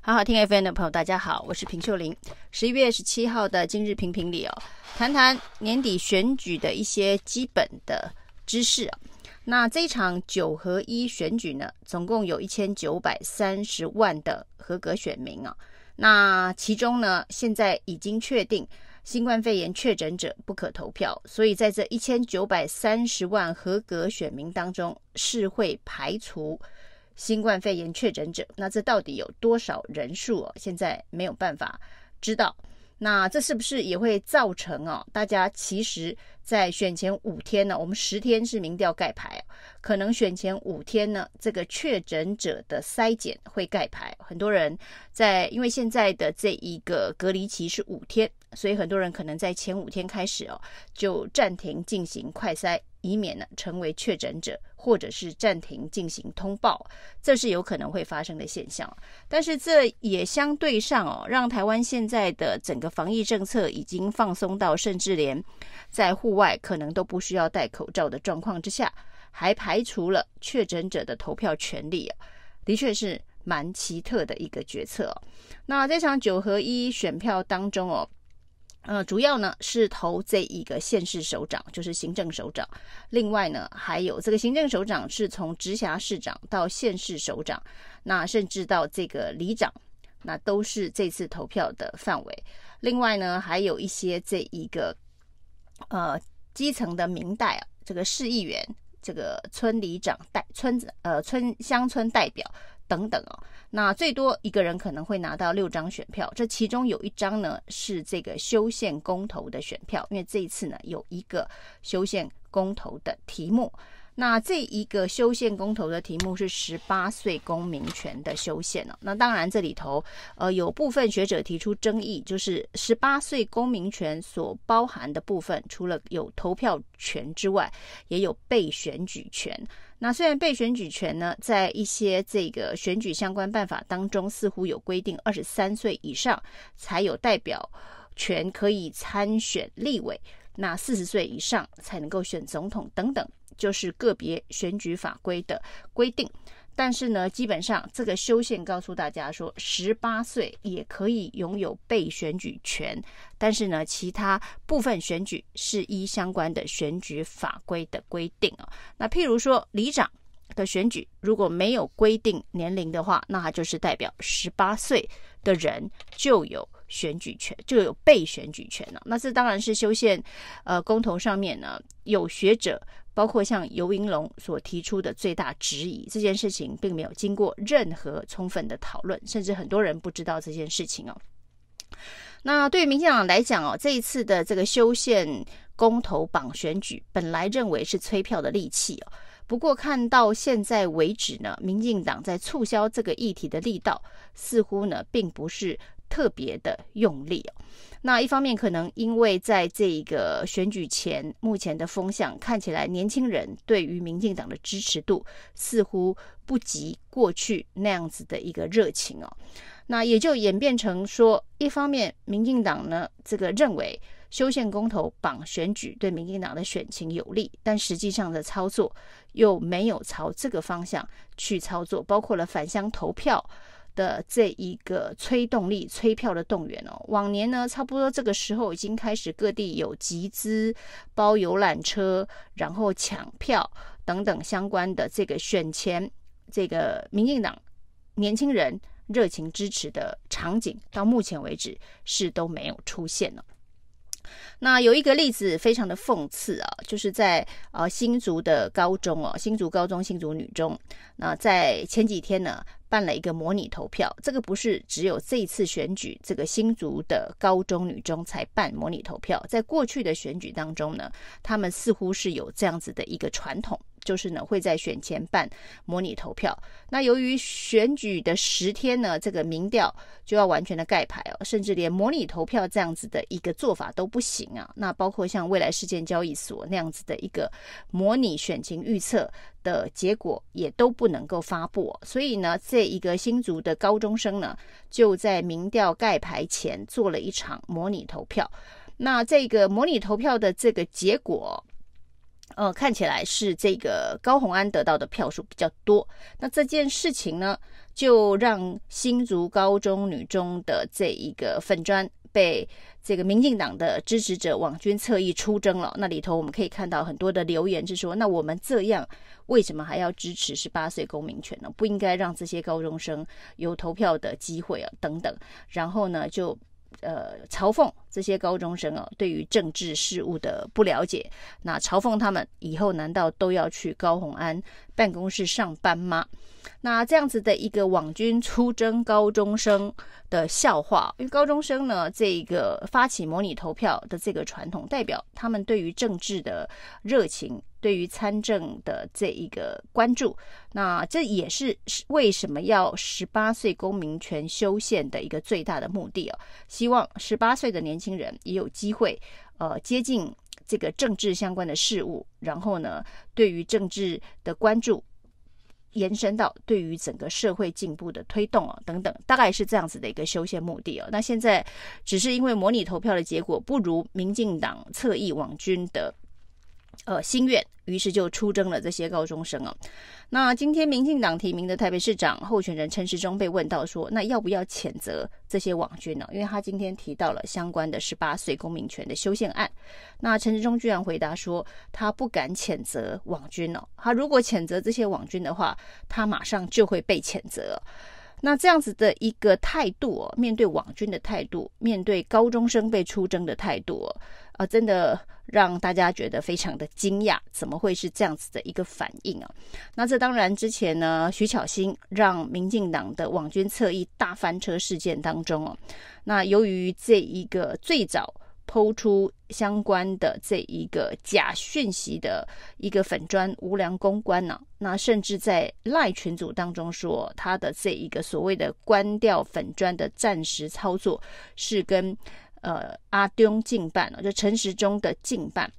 好好听 FM 的朋友，大家好，我是平秀玲。十一月十七号的今日评评里哦，谈谈年底选举的一些基本的知识。那这一场九合一选举呢，总共有一千九百三十万的合格选民啊。那其中呢，现在已经确定新冠肺炎确诊者不可投票，所以在这一千九百三十万合格选民当中，是会排除。新冠肺炎确诊者，那这到底有多少人数哦？现在没有办法知道。那这是不是也会造成哦？大家其实，在选前五天呢，我们十天是民调盖牌，可能选前五天呢，这个确诊者的筛检会盖牌。很多人在，因为现在的这一个隔离期是五天，所以很多人可能在前五天开始哦，就暂停进行快筛。以免呢成为确诊者，或者是暂停进行通报，这是有可能会发生的现象。但是这也相对上哦，让台湾现在的整个防疫政策已经放松到，甚至连在户外可能都不需要戴口罩的状况之下，还排除了确诊者的投票权利啊，的确是蛮奇特的一个决策哦。那这场九合一选票当中哦。呃，主要呢是投这一个县市首长，就是行政首长。另外呢，还有这个行政首长是从直辖市长到县市首长，那甚至到这个里长，那都是这次投票的范围。另外呢，还有一些这一个呃基层的民代啊，这个市议员、这个村里长代、村子呃村乡村代表。等等哦，那最多一个人可能会拿到六张选票，这其中有一张呢是这个修宪公投的选票，因为这一次呢有一个修宪公投的题目。那这一个修宪公投的题目是十八岁公民权的修宪呢？那当然这里头呃有部分学者提出争议，就是十八岁公民权所包含的部分，除了有投票权之外，也有被选举权。那虽然被选举权呢，在一些这个选举相关办法当中似乎有规定，二十三岁以上才有代表权可以参选立委，那四十岁以上才能够选总统等等。就是个别选举法规的规定，但是呢，基本上这个修宪告诉大家说，十八岁也可以拥有被选举权，但是呢，其他部分选举是依相关的选举法规的规定啊。那譬如说，里长的选举如果没有规定年龄的话，那它就是代表十八岁的人就有选举权，就有被选举权了。那这当然是修宪呃公投上面呢，有学者。包括像游盈龙所提出的最大质疑，这件事情并没有经过任何充分的讨论，甚至很多人不知道这件事情哦。那对于民进党来讲哦，这一次的这个修宪公投榜选举，本来认为是催票的利器哦。不过看到现在为止呢，民进党在促销这个议题的力道，似乎呢并不是特别的用力哦。那一方面，可能因为在这一个选举前，目前的风向看起来，年轻人对于民进党的支持度似乎不及过去那样子的一个热情哦。那也就演变成说，一方面民进党呢，这个认为修宪公投绑选举对民进党的选情有利，但实际上的操作又没有朝这个方向去操作，包括了返乡投票。的这一个催动力、催票的动员哦，往年呢，差不多这个时候已经开始各地有集资、包游览车，然后抢票等等相关的这个选前这个民进党年轻人热情支持的场景，到目前为止是都没有出现了。那有一个例子非常的讽刺啊，就是在呃新竹的高中哦，新竹高中、新竹女中，那在前几天呢。办了一个模拟投票，这个不是只有这一次选举，这个新竹的高中女中才办模拟投票，在过去的选举当中呢，他们似乎是有这样子的一个传统。就是呢，会在选前办模拟投票。那由于选举的十天呢，这个民调就要完全的盖牌哦，甚至连模拟投票这样子的一个做法都不行啊。那包括像未来事件交易所那样子的一个模拟选情预测的结果也都不能够发布。所以呢，这一个新竹的高中生呢，就在民调盖牌前做了一场模拟投票。那这个模拟投票的这个结果。呃，看起来是这个高虹安得到的票数比较多。那这件事情呢，就让新竹高中女中的这一个粉专被这个民进党的支持者网军侧翼出征了。那里头我们可以看到很多的留言是说，那我们这样为什么还要支持十八岁公民权呢？不应该让这些高中生有投票的机会啊，等等。然后呢，就。呃，嘲讽这些高中生哦，对于政治事务的不了解。那嘲讽他们以后难道都要去高虹安办公室上班吗？那这样子的一个网军出征高中生的笑话，因为高中生呢，这个发起模拟投票的这个传统，代表他们对于政治的热情。对于参政的这一个关注，那这也是为什么要十八岁公民权修宪的一个最大的目的哦。希望十八岁的年轻人也有机会，呃，接近这个政治相关的事物，然后呢，对于政治的关注延伸到对于整个社会进步的推动啊等等，大概是这样子的一个修宪目的哦。那现在只是因为模拟投票的结果不如民进党侧翼网军的。呃，心愿，于是就出征了这些高中生哦。那今天民进党提名的台北市长候选人陈时中被问到说，那要不要谴责这些网军呢？因为他今天提到了相关的十八岁公民权的修宪案。那陈时中居然回答说，他不敢谴责网军哦。他如果谴责这些网军的话，他马上就会被谴责。那这样子的一个态度哦，面对网军的态度，面对高中生被出征的态度，啊，真的让大家觉得非常的惊讶，怎么会是这样子的一个反应啊？那这当然之前呢，徐巧芯让民进党的网军侧翼大翻车事件当中哦，那由于这一个最早。抛出相关的这一个假讯息的一个粉砖无良公关呢、啊？那甚至在赖群组当中说，他的这一个所谓的关掉粉砖的暂时操作是跟呃阿东进办就陈时中的进办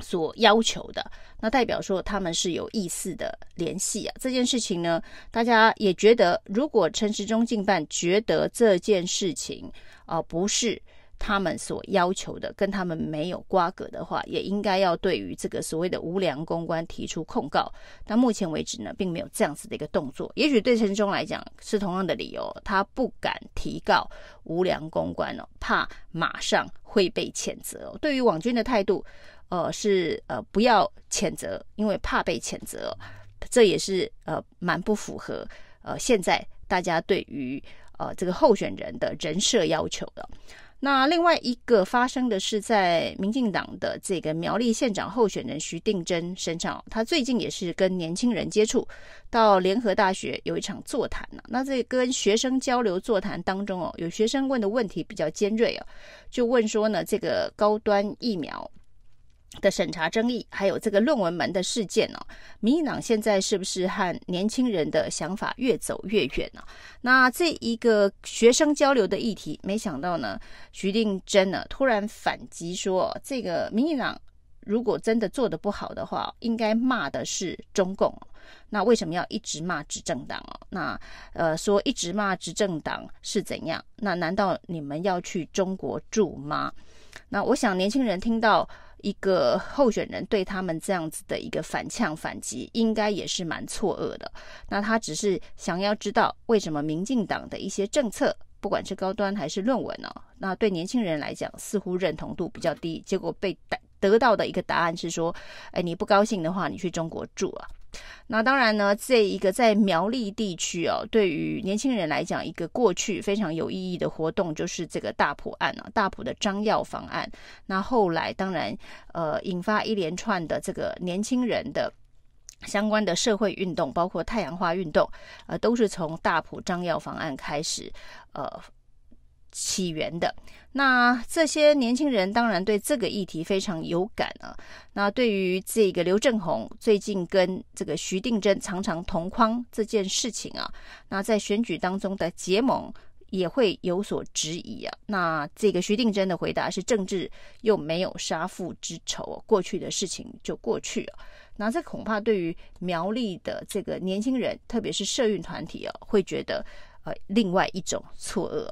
所要求的，那代表说他们是有意思的联系啊。这件事情呢，大家也觉得，如果陈时中进办觉得这件事情啊、不是。他们所要求的跟他们没有瓜葛的话，也应该要对于这个所谓的无良公关提出控告。但目前为止呢，并没有这样子的一个动作。也许对陈忠来讲是同样的理由，他不敢提告无良公关哦，怕马上会被谴责。对于网军的态度，呃，是呃不要谴责，因为怕被谴责。这也是呃蛮不符合呃现在大家对于呃这个候选人的人设要求的。那另外一个发生的是在民进党的这个苗栗县长候选人徐定真身上，他最近也是跟年轻人接触，到联合大学有一场座谈呢。那这跟学生交流座谈当中哦，有学生问的问题比较尖锐哦，就问说呢，这个高端疫苗。的审查争议，还有这个论文门的事件呢、哦？民进党现在是不是和年轻人的想法越走越远呢、那这一个学生交流的议题，没想到呢，徐定真呢突然反击说，这个民进党如果真的做得不好的话，应该骂的是中共。那为什么要一直骂执政党哦？那呃说一直骂执政党是怎样？那难道你们要去中国住吗？那我想年轻人听到。一个候选人对他们这样子的一个反呛反击，应该也是蛮错愕的。那他只是想要知道，为什么民进党的一些政策，不管是高端还是论文呢、哦，那对年轻人来讲似乎认同度比较低。结果被得得到的一个答案是说，哎，你不高兴的话，你去中国住啊。那当然呢，这一个在苗栗地区哦，对于年轻人来讲，一个过去非常有意义的活动就是这个大埔案啊，大埔的张药方案。那后来当然呃，引发一连串的这个年轻人的相关的社会运动，包括太阳花运动，呃，都是从大埔张药方案开始呃。起源的。那这些年轻人当然对这个议题非常有感啊。那对于这个刘正鸿最近跟这个徐定珍常常同框这件事情啊，那在选举当中的结盟也会有所质疑啊。那这个徐定珍的回答是：政治又没有杀父之仇，过去的事情就过去了。那这恐怕对于苗栗的这个年轻人，特别是社运团体啊，会觉得呃另外一种错愕。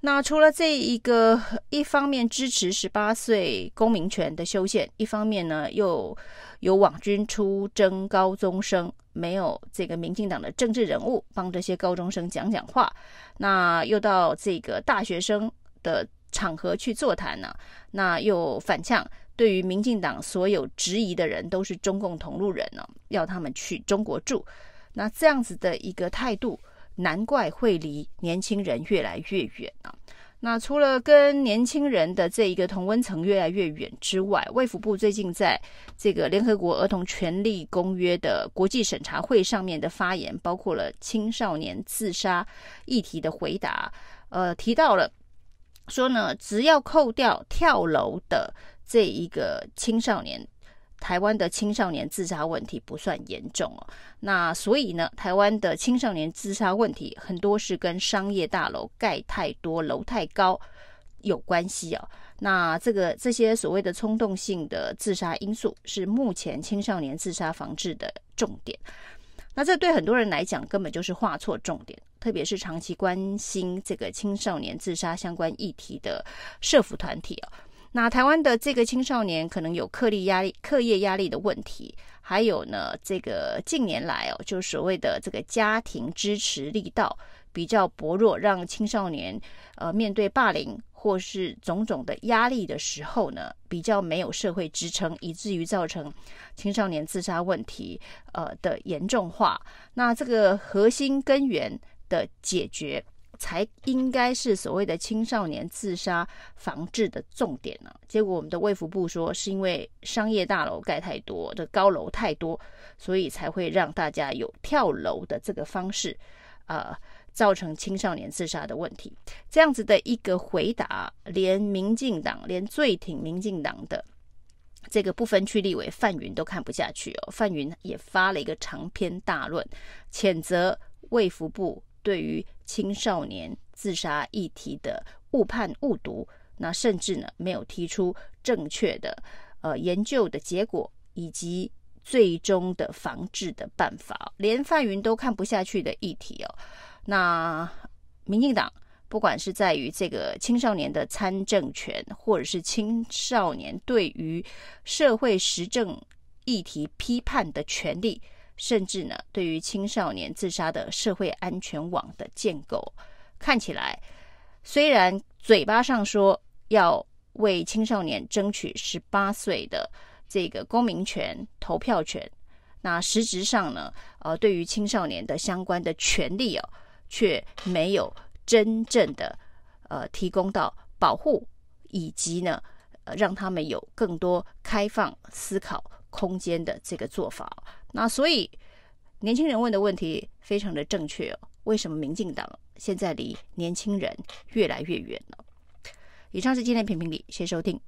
那除了这一个，一方面支持十八岁公民权的修宪，一方面呢又有网军出征高中生，没有这个民进党的政治人物帮这些高中生讲讲话，那又到这个大学生的场合去座谈呢？那又反呛，对于民进党所有质疑的人都是中共同路人呢，要他们去中国住。那这样子的一个态度，难怪会离年轻人越来越远呢。那除了跟年轻人的这一个同温层越来越远之外，卫福部最近在这个联合国儿童权利公约的国际审查会上面的发言，包括了青少年自杀议题的回答，呃，提到了说呢，只要扣掉跳楼的这一个青少年。台湾的青少年自杀问题不算严重哦，那所以呢，台湾的青少年自杀问题很多是跟商业大楼盖太多、楼太高有关系哦。那这个这些所谓的冲动性的自杀因素是目前青少年自杀防治的重点。那这对很多人来讲根本就是画错重点，特别是长期关心这个青少年自杀相关议题的社福团体哦。那台湾的这个青少年可能有课业压力、课业压力的问题，还有呢，这个近年来哦，就所谓的这个家庭支持力道比较薄弱，让青少年呃面对霸凌或是种种的压力的时候呢，比较没有社会支撑，以至于造成青少年自杀问题呃的严重化。那这个核心根源的解决。才应该是所谓的青少年自杀防治的重点呢。结果我们的卫福部说，是因为商业大楼盖太多的高楼太多，所以才会让大家有跳楼的这个方式，呃，造成青少年自杀的问题。这样子的一个回答，连民进党，连最挺民进党的这个不分区立委范云都看不下去哦。范云也发了一个长篇大论，谴责卫福部。对于青少年自杀议题的误判误读，那甚至呢没有提出正确的呃研究的结果以及最终的防治的办法，连范云都看不下去的议题哦。那民进党不管是在于这个青少年的参政权，或者是青少年对于社会时政议题批判的权利。甚至呢，对于青少年自杀的社会安全网的建构，看起来虽然嘴巴上说要为青少年争取十八岁的这个公民权、投票权，那实质上呢，呃，对于青少年的相关的权利哦，却没有真正的呃提供到保护，以及呢，呃，让他们有更多开放思考空间的这个做法。那所以，年轻人问的问题非常的正确哦。为什么民进党现在离年轻人越来越远了？以上是今天评评理，谢谢收听。